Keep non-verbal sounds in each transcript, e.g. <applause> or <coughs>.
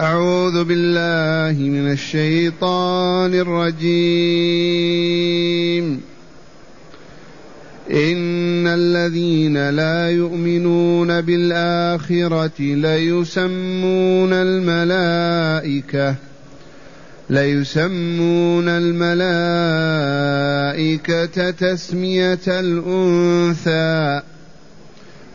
أعوذ بالله من الشيطان الرجيم. إن الذين لا يؤمنون بالآخرة ليسمون الملائكة ليسمون الملائكة تسمية الأنثى.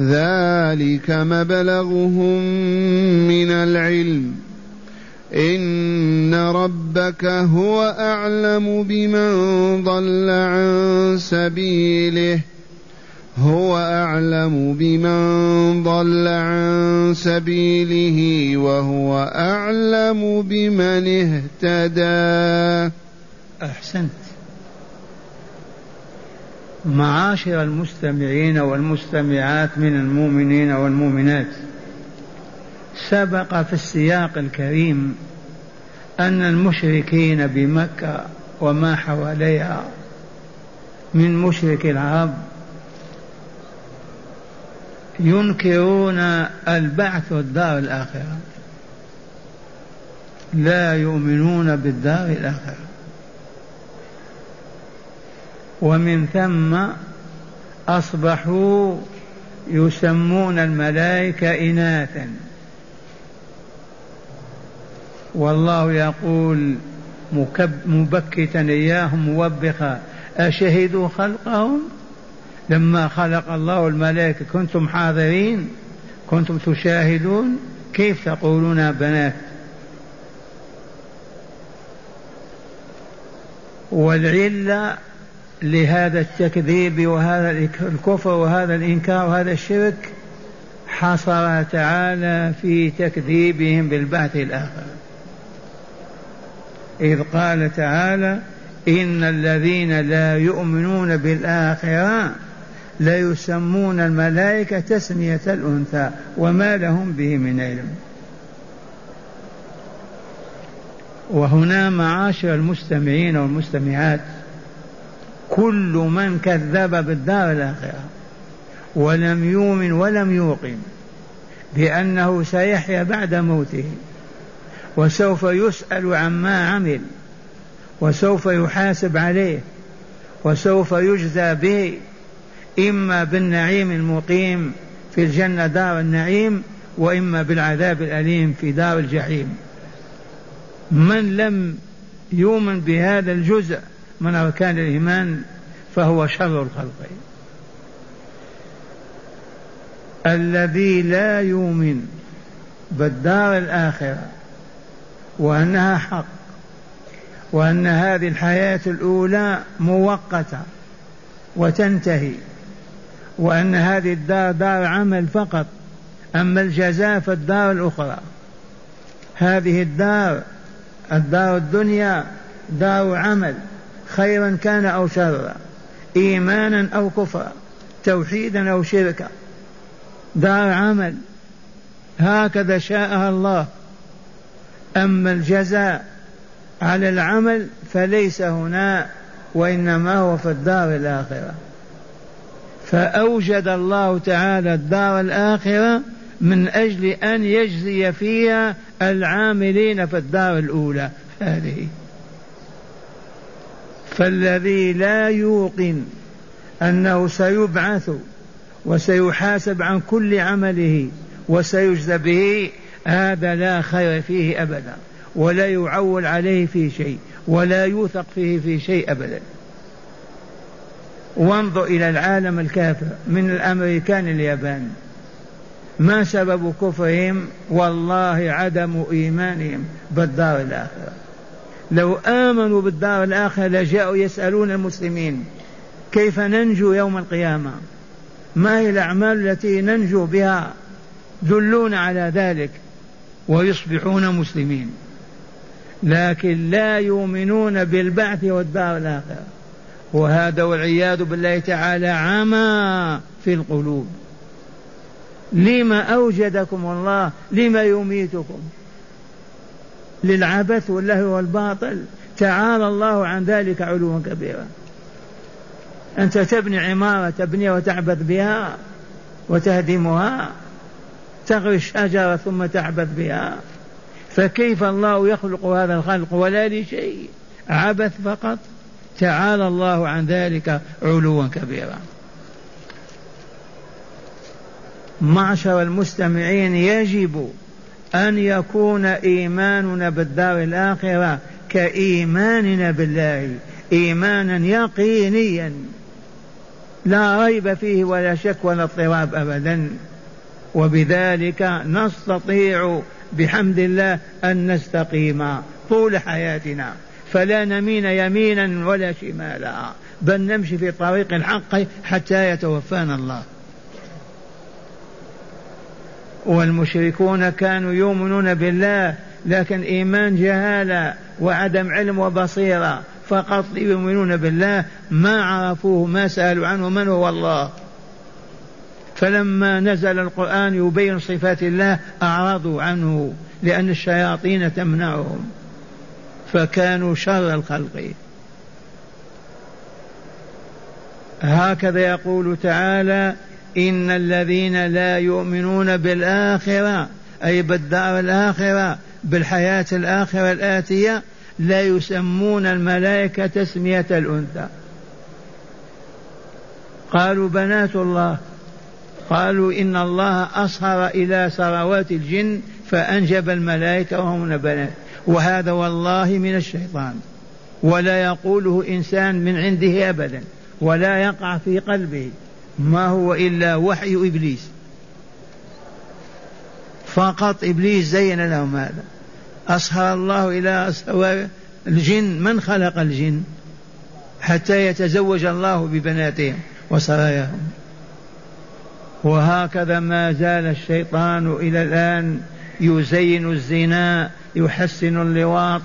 ذلك مبلغهم من العلم. إن ربك هو أعلم بمن ضل عن سبيله. هو أعلم بمن ضل عن سبيله وهو أعلم بمن اهتدى. أحسنت. معاشر المستمعين والمستمعات من المؤمنين والمؤمنات. سبق في السياق الكريم أن المشركين بمكة وما حواليها من مشرك العرب ينكرون البعث والدار الآخرة. لا يؤمنون بالدار الآخرة. ومن ثم أصبحوا يسمون الملائكة إناثا. والله يقول مبكتا إياهم موبخا أشهدوا خلقهم؟ لما خلق الله الملائكة كنتم حاضرين؟ كنتم تشاهدون؟ كيف تقولون بنات؟ والعلة لهذا التكذيب وهذا الكفر وهذا الإنكار وهذا الشرك حصر تعالى في تكذيبهم بالبعث الآخر. إذ قال تعالى إن الذين لا يؤمنون بالآخرة ليسمون الملائكة تسمية الأنثى وما لهم به من علم. وهنا معاشر المستمعين والمستمعات كل من كذب بالدار الآخرة ولم يؤمن ولم يوقن بأنه سيحيا بعد موته وسوف يسأل عما عمل وسوف يحاسب عليه وسوف يجزى به إما بالنعيم المقيم في الجنة دار النعيم وإما بالعذاب الأليم في دار الجحيم. من لم يؤمن بهذا الجزء من أركان الإيمان فهو شر الخلق الذي لا يؤمن بالدار الآخرة وأنها حق وأن هذه الحياة الأولى مؤقتة وتنتهي وأن هذه الدار دار عمل فقط أما الجزاء فالدار الأخرى. هذه الدار الدار الدنيا دار عمل. خيرا كان أو شرا إيمانا أو كفرا توحيدا أو شركا دار عمل. هكذا شاءها الله. أما الجزاء على العمل فليس هنا وإنما هو في الدار الآخرة. فأوجد الله تعالى الدار الآخرة من أجل أن يجزي فيها العاملين في الدار الأولى. هذه. فالذي لا يوقن أنه سيبعث وسيحاسب عن كل عمله وسيجزى به هذا لا خير فيه أبدا ولا يعول عليه في شيء ولا يوثق فيه في شيء أبدا. وانظر إلى العالم الكافر من الأمريكان اليابان. ما سبب كفرهم؟ والله عدم إيمانهم بالدار الآخرة. لو آمنوا بالدار الآخرة لجاءوا يسألون المسلمين كيف ننجو يوم القيامة؟ ما هي الأعمال التي ننجو بها دلونا على ذلك ويصبحون مسلمين؟ لكن لا يؤمنون بالبعث والدار الآخرة. وهذا والعياذ بالله تعالى عمى في القلوب. لما أوجدكم الله لما يميتكم؟ للعبث واللهو والباطل. تعالى الله عن ذلك علوا كبيرا. أنت تبني عمارة تبنيها وتعبث بها وتهدمها تغري الشجرة ثم تعبث بها. فكيف الله يخلق هذا الخلق ولا لشيء؟ عبث فقط. تعالى الله عن ذلك علوا كبيرا. معشر المستمعين يجب أن يكون إيماننا بالدار الآخرة كإيماننا بالله إيمانا يقينيا. لا ريب فيه ولا شك ولا اضطراب أبدا. وبذلك نستطيع بحمد الله أن نستقيم طول حياتنا. فلا نمين يمينا ولا شمالا بل نمشي في طريق الحق حتى يتوفانا الله. والمشركون كانوا يؤمنون بالله لكن إيمان جهالة وعدم علم وبصيرة فقط يؤمنون بالله ما عرفوه ما سألوا عنه من هو الله؟ فلما نزل القرآن يبين صفات الله أعرضوا عنه لأن الشياطين تمنعهم فكانوا شر الخلق. هكذا يقول تعالى إن الذين لا يؤمنون بالآخرة أي بالدار الآخرة بالحياة الآخرة الآتية لا يسمون الملائكة تسمية الأنثى. قالوا بنات الله. قالوا إن الله أصهر إلى ثروات الجن فأنجب الملائكة وهم بنات وهذا والله من الشيطان. ولا يقوله إنسان من عنده أبدا. ولا يقع في قلبه. ما هو إلا وحي إبليس. فقط إبليس زين لهم هذا. أصهر الله إلى الجن. من خلق الجن؟ حتى يتزوج الله ببناتهم وسراياهم وهكذا ما زال الشيطان إلى الآن يزين الزنا يحسن اللواط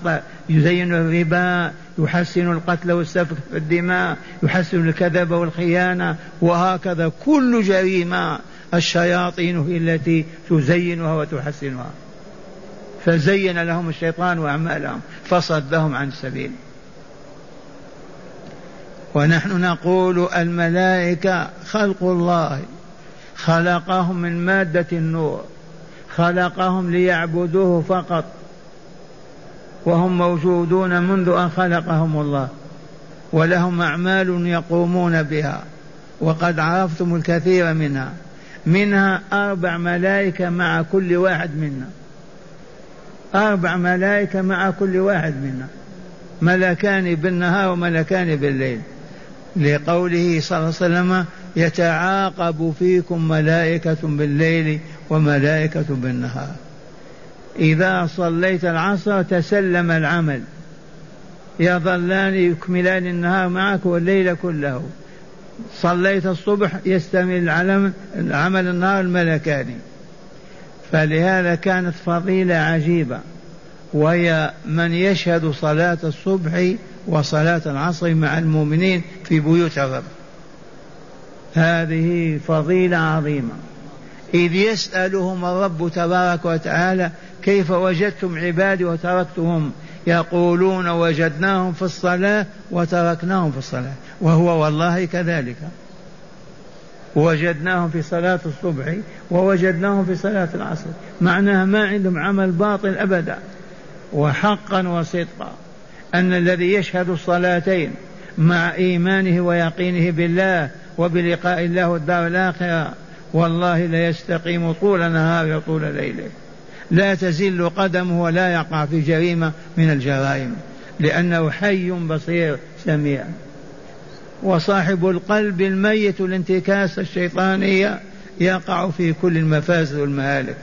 يزين الربا يحسن القتل والسفك في الدماء يحسن الكذب والخيانة وهكذا كل جريمة الشياطين هي التي تزينها وتحسنها. فزين لهم الشيطان أعمالهم فصدهم عن السبيل. ونحن نقول الملائكة خلق الله خلقهم من مادة النور خلقهم ليعبدوه فقط. وهم موجودون منذ أن خلقهم الله ولهم أعمال يقومون بها وقد عرفتم الكثير منها منها أربع ملائكة مع كل واحد منا أربع ملائكة مع كل واحد منا ملكان بالنهار وملكان بالليل لقوله صلى الله عليه وسلم يتعاقب فيكم ملائكة بالليل وملائكة بالنهار إذا صليت العصر تسلم العمل. يظلان يكملان النهار معك والليل كله. صليت الصبح يستمر العلم العمل النهار الملكان. فلهذا كانت فضيلة عجيبة. وهي من يشهد صلاة الصبح وصلاة العصر مع المؤمنين في بيوت الرب. هذه فضيلة عظيمة. إذ يسألهم الرب تبارك وتعالى كيف وجدتم عبادي وتركتهم يقولون وجدناهم في الصلاة وتركناهم في الصلاة. وهو والله كذلك. وجدناهم في صلاة الصبح ووجدناهم في صلاة العصر. معناها ما عندهم عمل باطل أبدا. وحقا وصدقا. أن الذي يشهد الصلاتين مع إيمانه ويقينه بالله وبلقاء الله والدار الآخرة والله لا يستقيم طول نهاره وطول ليله. لا تزل قدمه ولا يقع في جريمة من الجرائم لأنه حي بصير سميع. وصاحب القلب الميت الانتكاس الشيطانية يقع في كل المفاسد والمهالك.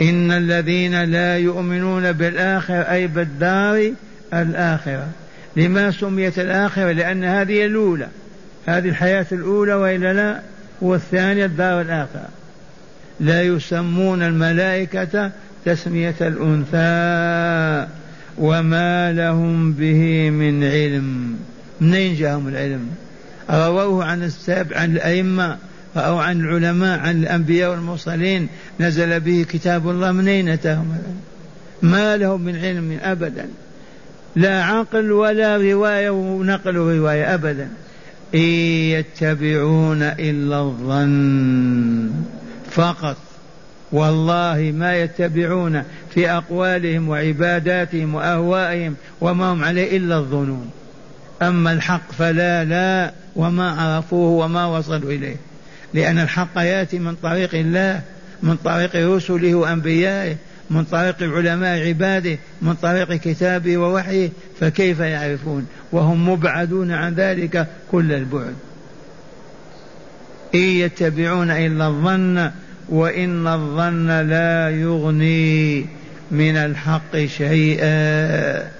إن الذين لا يؤمنون بالآخرة أي بالدار الآخرة لما سميت الآخرة؟ لأن هذه الأولى. هذه الحياة الأولى وإلا لا؟ والثانية الدار الآخرة. لا يسمون الملائكة تسمية الأنثى وما لهم به من علم. منين جاءهم العلم؟ رووه عن السابع عن الأئمة أو عن العلماء عن الأنبياء والمرسلين. نزل به كتاب الله. منين أتاهم ما لهم من علم أبدا. لا عقل ولا رواية ونقل رواية أبدا. إن يتبعون إلا الظن. فقط. والله ما يتبعون في أقوالهم وعباداتهم وأهوائهم وما هم عليه إلا الظنون. أما الحق فلا لا وما عرفوه وما وصلوا إليه. لأن الحق يأتي من طريق الله من طريق رسله وأنبيائه من طريق علماء عباده من طريق كتابه ووحيه فكيف يعرفون؟ وهم مبعدون عن ذلك كل البعد. إن يتبعون إلا الظن وإن الظن لا يغني من الحق شيئا.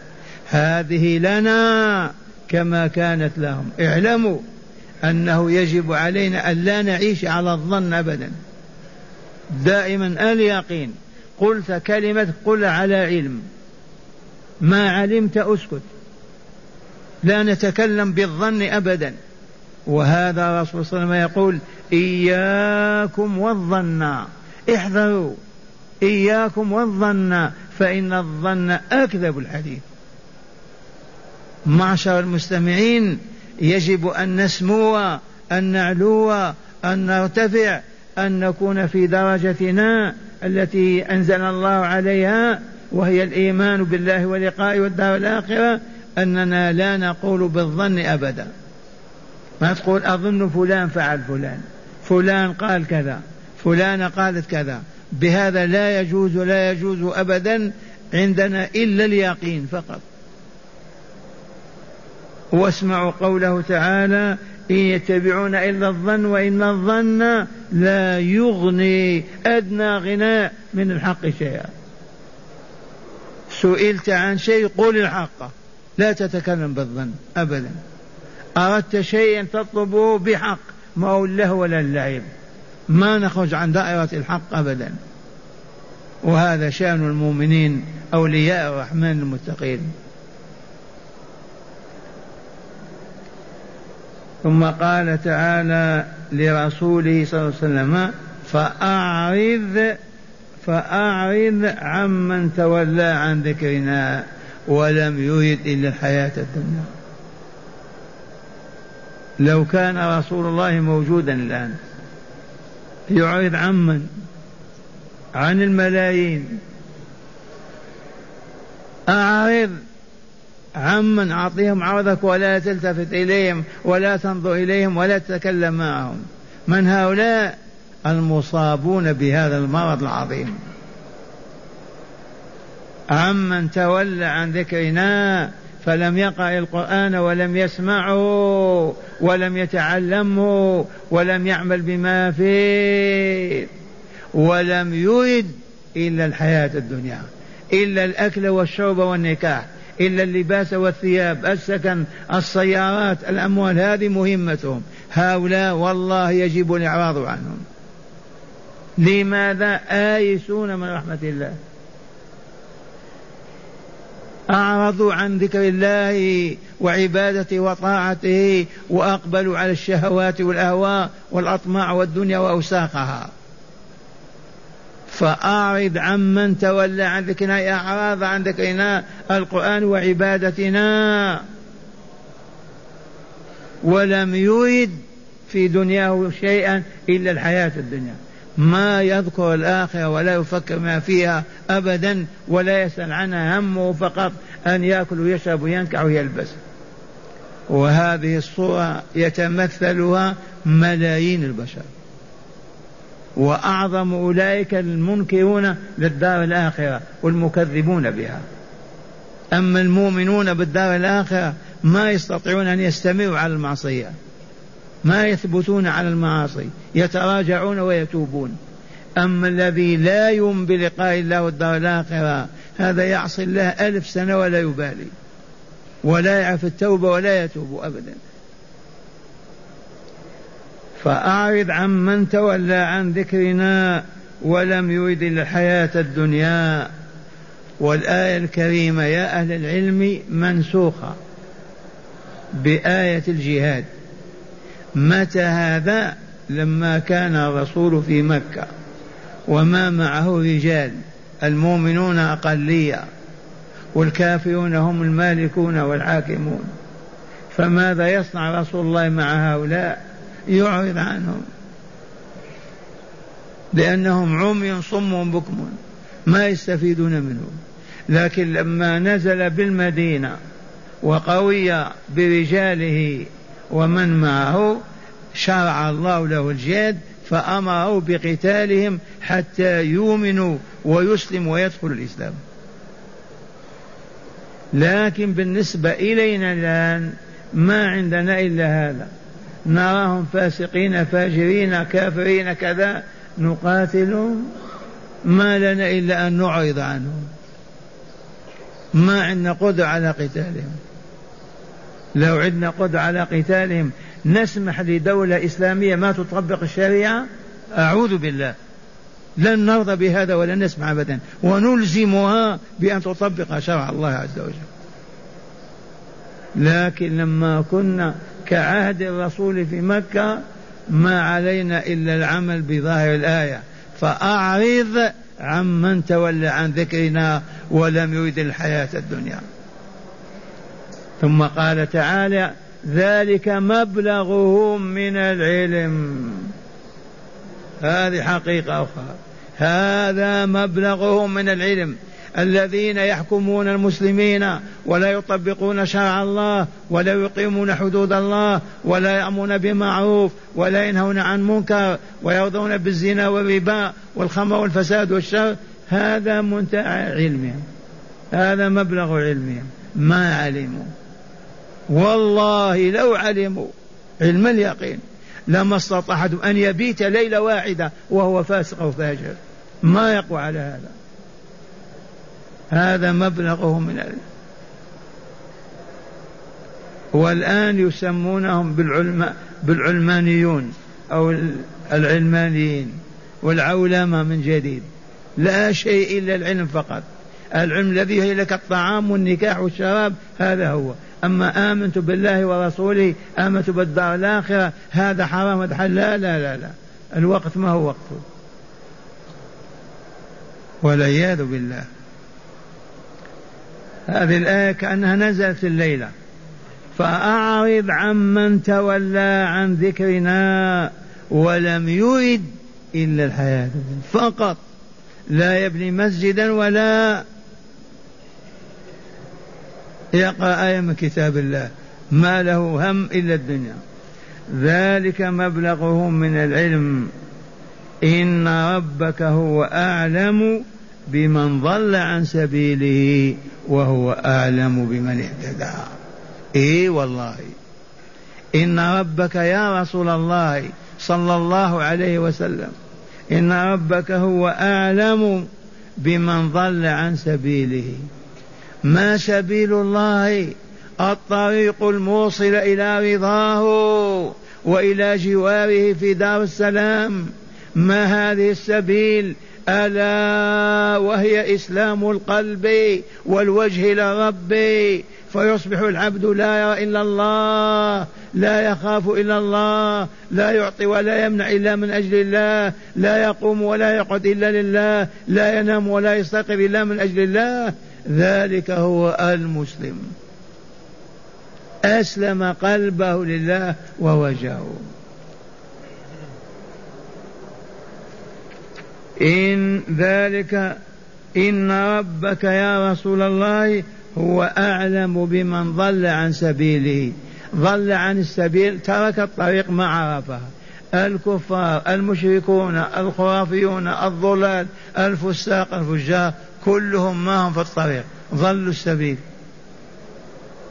هذه لنا كما كانت لهم. اعلموا أنه يجب علينا أن لا نعيش على الظن أبدا. دائما اليقين قلت كلمة قل على علم. ما علمت أسكت. لا نتكلم بالظن أبدا. وهذا رسول صلى الله عليه وسلم يقول إياكم والظن. احذروا. إياكم والظن. فإن الظن أكذب الحديث. معشر المستمعين يجب أن نسمو أن نعلو أن نرتفع أن نكون في درجتنا التي أنزل الله عليها وهي الإيمان بالله ولقائه والدار الآخرة أننا لا نقول بالظن أبدا. ما تقول أظن فلان فعل فلان. فلان قال كذا. فلانة قالت كذا. بهذا لا يجوز لا يجوز أبدا عندنا إلا اليقين فقط. واسمعوا قوله تعالى إن يتبعون إلا الظن وإن الظن لا يغني أدنى غناء من الحق شيئا. سئلت عن شيء قل الحق. لا تتكلم بالظن أبدا. أردت شيئا تطلبه بحق ما هو الله ولا اللعب. ما نخرج عن دائرة الحق أبدا. وهذا شأن المؤمنين أولياء الرحمن المتقين. ثم قال تعالى لرسوله صلى الله عليه وسلم فأعرض فأعرض عمن تولى عن ذكرنا ولم يرد إلا الحياة الدنيا. لو كان رسول الله موجودا الآن يعرض عمن عن الملايين أعرض عمن أعطيهم عرضك ولا تلتفت إليهم ولا تنظر إليهم ولا تتكلم معهم. من هؤلاء؟ المصابون بهذا المرض العظيم. عمن تولى عن ذكرنا فلم يقرأ القرآن ولم يسمعه ولم يتعلمه ولم يعمل بما فيه ولم يرد إلا الحياة الدنيا إلا الأكل والشرب والنكاح إلا اللباس والثياب السكن السيارات الأموال هذه مهمتهم. هؤلاء والله يجب الإعراض عنهم. لماذا آيسون من رحمة الله؟ أعرضوا عن ذكر الله وعبادته وطاعته وأقبلوا على الشهوات والأهواء والأطماع والدنيا وأوساخها فأعرض عمن تولى عن ذكرنا أعراض عن ذكرنا القرآن وعبادتنا. ولم يرد في دنياه شيئا إلا الحياة الدنيا. ما يذكر الآخرة ولا يفكر ما فيها أبدا ولا يسأل عنها همه فقط أن يأكل ويشرب وينكع ويلبس. وهذه الصورة يتمثلها ملايين البشر. وأعظم أولئك المنكرون للدار الآخرة والمكذبون بها. أما المؤمنون بالدار الآخرة ما يستطيعون أن يستمروا على المعصية. ما يثبتون على المعاصي يتراجعون ويتوبون. أما الذي لا يؤمن بلقاء الله والدار الآخرة هذا يعصي الله ألف سنة ولا يبالي. ولا يعرف التوبة ولا يتوب أبدا. فأعرض عن من تولى عن ذكرنا ولم يرد الحياة الدنيا. والآية الكريمة يا أهل العلم منسوخة بآية الجهاد. متى هذا لما كان الرسول في مكة؟ وما معه رجال المؤمنون أقلية والكافرون هم المالكون والحاكمون فماذا يصنع رسول الله مع هؤلاء؟ يعرض عنهم. لأنهم عمي صم بكم ما يستفيدون منه. لكن لما نزل بالمدينة وقوي برجاله ومن معه شرع الله له الجهاد فأمره بقتالهم حتى يؤمنوا ويسلموا ويدخلوا الإسلام. لكن بالنسبة إلينا الآن ما عندنا إلا هذا. نراهم فاسقين فاجرين كافرين كذا. نقاتلهم. ما لنا إلا أن نعرض عنهم. ما عندنا قدرة على قتالهم. لو عندنا قدرة على قتالهم نسمح لدولة إسلامية ما تطبق الشريعة أعوذ بالله. لن نرضى بهذا ولن نسمع أبدا. ونلزمها بأن تطبق شرع الله عز وجل. لكن لما كنا كعهد الرسول في مكة ما علينا إلا العمل بظاهر الآية. فأعرض عمن تولى عن ذكرنا ولم يرد الحياة الدنيا. ثم قال تعالى ذلك مبلغهم من العلم. هذه حقيقة أخرى. هذا مبلغهم من العلم. الذين يحكمون المسلمين ولا يطبقون شرع الله ولا يقيمون حدود الله ولا يأمرون بمعروف ولا ينهون عن منكر ويرضون بالزنا والربا والخمر والفساد والشر. هذا منتهى علمهم. هذا مبلغ علمهم. ما علموا. والله لو علموا علم اليقين لما استطاع أحد أن يبيت ليلة واحدة وهو فاسق أو فاجر. ما يقوى على هذا. هذا مبلغه من العلم. والآن يسمونهم بالعلماء بالعلمانيون أو العلمانيين والعولمة من جديد. لا شيء إلا العلم فقط. العلم الذي هي لك الطعام والنكاح والشراب هذا هو. أما آمنت بالله ورسوله آمنت بالدار الآخرة هذا حرام هذا حل لا لا لا لا. الوقت ما هو وقته والعياذ بالله. هذه الآية كأنها نزلت الليلة. فأعرض عمن تولى عن ذكرنا ولم يرد إلا الحياة. فقط. لا يبني مسجدا ولا يقرأ آية من كتاب الله. ما له هم إلا الدنيا. ذلك مبلغهم من العلم. إن ربك هو أعلم بمن ضل عن سبيله وهو أعلم بمن اهتدى. إي والله. إن ربك يا رسول الله صلى الله عليه وسلم. إن ربك هو أعلم بمن ضل عن سبيله. ما سبيل الله الطريق الموصل إلى رضاه وإلى جواره في دار السلام. ما هذه السبيل؟ ألا وهي إسلام القلب والوجه لربي فيصبح العبد لا يرى إلا الله لا يخاف إلا الله لا يعطي ولا يمنع إلا من أجل الله لا يقوم ولا يقعد إلا لله لا ينام ولا يستيقظ إلا من أجل الله. ذلك هو المسلم. أسلم قلبه لله ووجهه. إن ذلك إن ربك يا رسول الله هو أعلم بمن ضل عن سبيله. ضل عن السبيل ترك الطريق ما عرفها الكفار المشركون الخرافيون الضلال الفساق الفجار كلهم ما هم في الطريق ضلوا السبيل.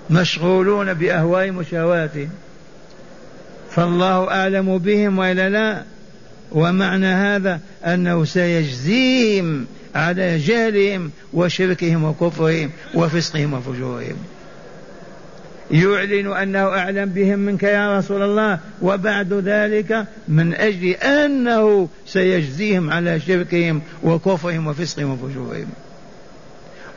مشغولون بأهوائهم وشهواتهم فالله أعلم بهم وإلا لا. ومعنى هذا أنه سيجزيهم على جهلهم وشركهم وكفرهم وفسقهم وفجورهم. يعلن أنه أعلم بهم منك يا رسول الله وبعد ذلك من أجل أنه سيجزيهم على شركهم وكفرهم وفسقهم وفجورهم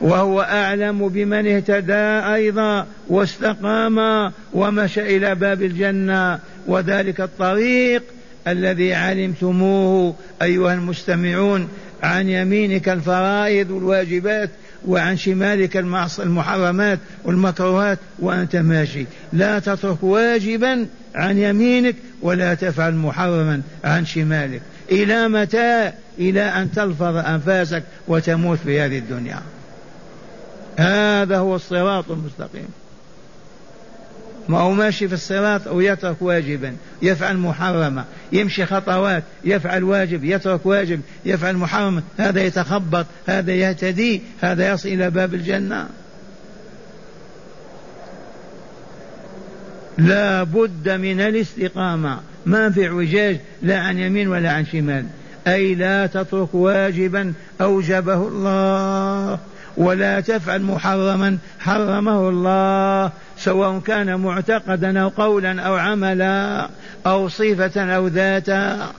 وهو أعلم بمن اهتدى أيضا واستقام ومشى إلى باب الجنة وذلك الطريق الذي علمتموه أيها المستمعون عن يمينك الفرائض والواجبات وعن شمالك المحرمات والمكروهات وأنت ماشي. لا تترك واجبا عن يمينك ولا تفعل محرما عن شمالك. إلى متى؟ إلى أن تلفظ أنفاسك وتموت في هذه الدنيا. هذا هو الصراط المستقيم. ما هو ماشي في الصراط أو يترك واجبا. يفعل محرما. يمشي خطوات. يفعل واجب. يترك واجب. يفعل محرما هذا يتخبط. هذا يهتدي. هذا يصل إلى باب الجنة. لا بد من الاستقامة. ما في اعوجاج. لا عن يمين ولا عن شمال. أي لا تترك واجبا. أوجبه الله. ولا تفعل محرما حرمه الله سواء كان معتقدا أو قولا أو عملا أو صفة أو ذاتا.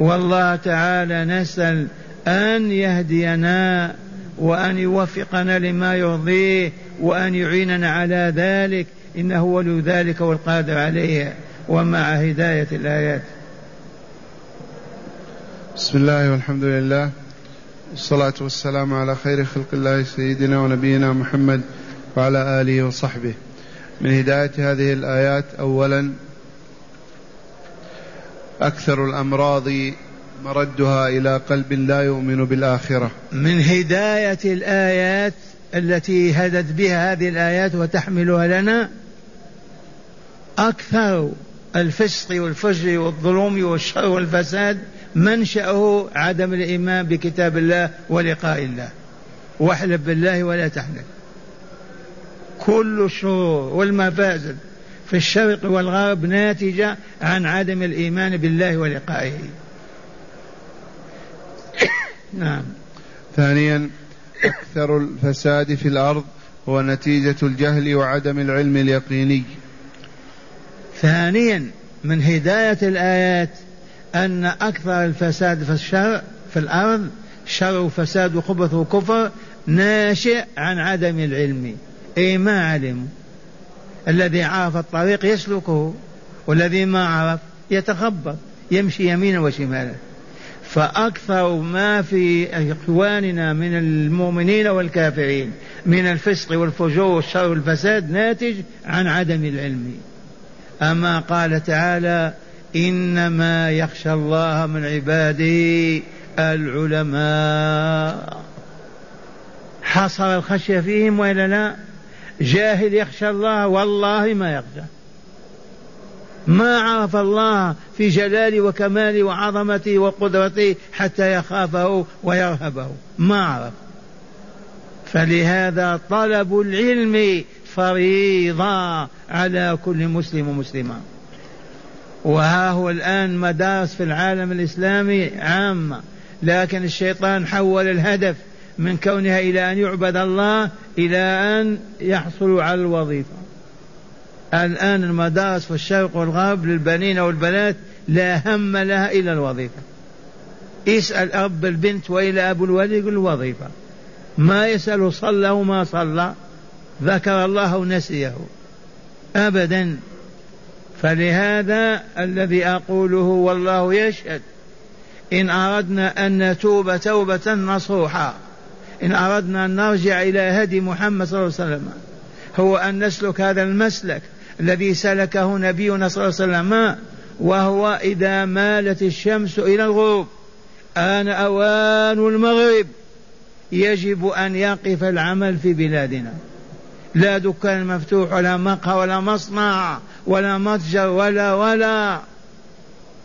والله تعالى نسأل أن يهدينا وأن يوفقنا لما يرضيه وأن يعيننا على ذلك إنه ولي ذلك والقادر عليه. ومع هداية الآيات. بسم الله والحمد لله. والصلاة والسلام على خير خلق الله سيدنا ونبينا محمد وعلى آله وصحبه. من هداية هذه الآيات أولا أكثر الأمراض مردها إلى قلب لا يؤمن بالآخرة. من هداية الآيات التي هدت بها هذه الآيات وتحملها لنا أكثر الفسق والفجر والظلم والشر والفساد منشأه عدم الإيمان بكتاب الله ولقاء الله. واحلف بالله ولا تحلف. كل الشرور والمفاسد في الشرق والغرب ناتجة عن عدم الإيمان بالله ولقائه. <coughs> نعم. ثانيا أكثر الفساد في الأرض هو نتيجة الجهل وعدم العلم اليقيني. ثانيا من هداية الآيات أن أكثر الفساد في الشر في الأرض شر وفساد وخبث وكفر ناشئ عن عدم العلم. أي ما علم. الذي عرف الطريق يسلكه والذي ما عرف يتخبط يمشي يمينا وشمالا. فأكثر ما في إخواننا من المؤمنين والكافرين من الفسق والفجور والشر والفساد ناتج عن عدم العلم. أما قال تعالى إنما يخشى الله من عباده العلماء. حصر الخشية فيهم وإلا لا؟ جاهل يخشى الله والله ما يخشى. ما عرف الله في جلاله وكماله وعظمته وقدرته حتى يخافه ويرهبه. ما عرف. فلهذا طلب العلم فريضة على كل مسلم ومسلمة. وها هو الآن مدارس في العالم الإسلامي عامة لكن الشيطان حول الهدف من كونها إلى أن يعبد الله إلى أن يحصلوا على الوظيفة. الآن المدارس في الشرق والغرب للبنين والبنات لا هم لها إلا الوظيفة. اسأل أب البنت وإلى أبو الولد يقول الوظيفة. ما يسأل صلى وما صلى ذكر الله ونسيه. أبدا. فلهذا الذي أقوله والله يشهد إن أردنا أن نتوب توبة نصوحا إن أردنا أن نرجع إلى هدي محمد صلى الله عليه وسلم هو أن نسلك هذا المسلك الذي سلكه نبينا صلى الله عليه وسلم وهو إذا مالت الشمس إلى الغروب آن أوان المغرب يجب أن يقف العمل في بلادنا. لا دكان مفتوح ولا مقهى ولا مصنع ولا متجر ولا ولا.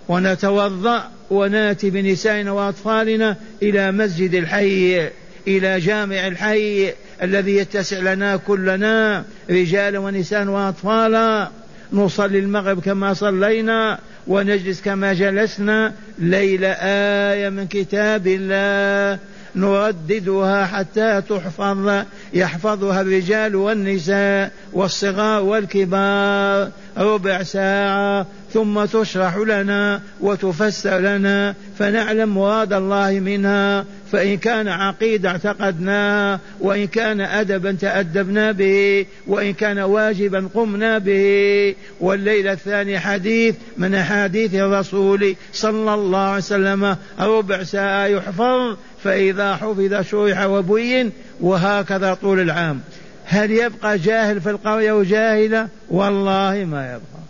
ونتوضأ وناتي بنسائنا وأطفالنا إلى مسجد الحي إلى جامع الحي الذي يتسع لنا كلنا رجال ونساء وأطفالا. نصلي المغرب كما صلينا ونجلس كما جلسنا. ليلة آية من كتاب الله. نرددها حتى تحفظ يحفظها الرجال والنساء والصغار والكبار ربع ساعة ثم تشرح لنا وتفسر لنا فنعلم مراد الله منها فإن كان عقيدة اعتقدناها وإن كان أدبا تأدبنا به وإن كان واجبا قمنا به. والليلة الثانية حديث من أحاديث الرسول صلى الله عليه وسلم ربع ساعة يحفظ فإذا حفظ شرح وبين وهكذا طول العام. هل يبقى جاهل في القرية وجاهلة؟ والله ما يبقى.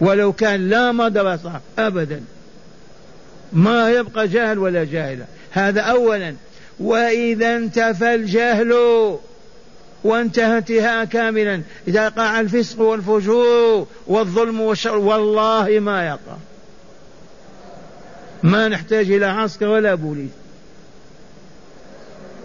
ولو كان لا مدرسة أبدا. ما يبقى جاهل ولا جاهلة. هذا أولا. وإذا انتفى الجهل وانتهى انتهاء كاملا. إذا قع الفسق والفجور والظلم والشر والله ما يقع ما نحتاج إلى عسكر ولا بوليس.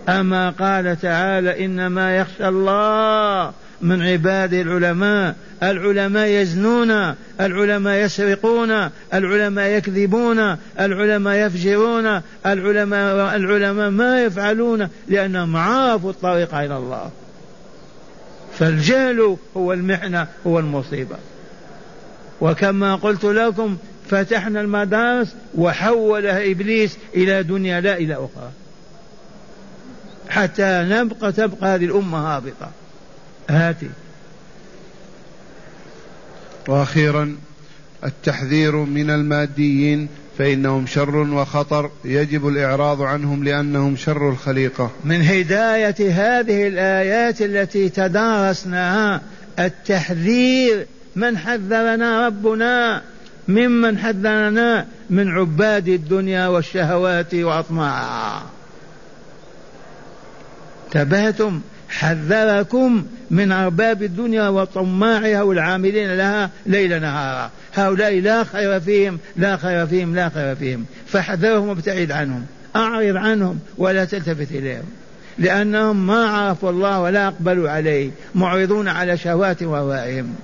أما قال تعالى إنما يخشى الله من عباده العلماء. العلماء يزنون العلماء يسرقون العلماء يكذبون العلماء يفجرون العلماء العلماء ما يفعلون لأنهم عرفوا الطريق إلى الله. فالجهل هو المحنة هو المصيبة. وكما قلت لكم فتحنا المدارس وحولها إبليس إلى دنيا لا إلى أخرى. حتى نبقى تبقى هذه الأمة هابطة. هاتي. وأخيرا التحذير من الماديين فإنهم شر وخطر يجب الإعراض عنهم لأنهم شر الخليقة. من هداية هذه الآيات التي تدارسناها التحذير من حذرنا ربنا ممن حذرنا من عباد الدنيا والشهوات وأطماعها. انتبهتم؟ حذركم من أرباب الدنيا وطماعها والعاملين لها ليل نهارا. هؤلاء لا خير فيهم لا خير فيهم لا خير فيهم. فاحذرهم وابتعد عنهم. أعرض عنهم ولا تلتفت إليهم. لأنهم ما عرفوا الله ولا أقبلوا عليه معرضون على شهوات وهوائهم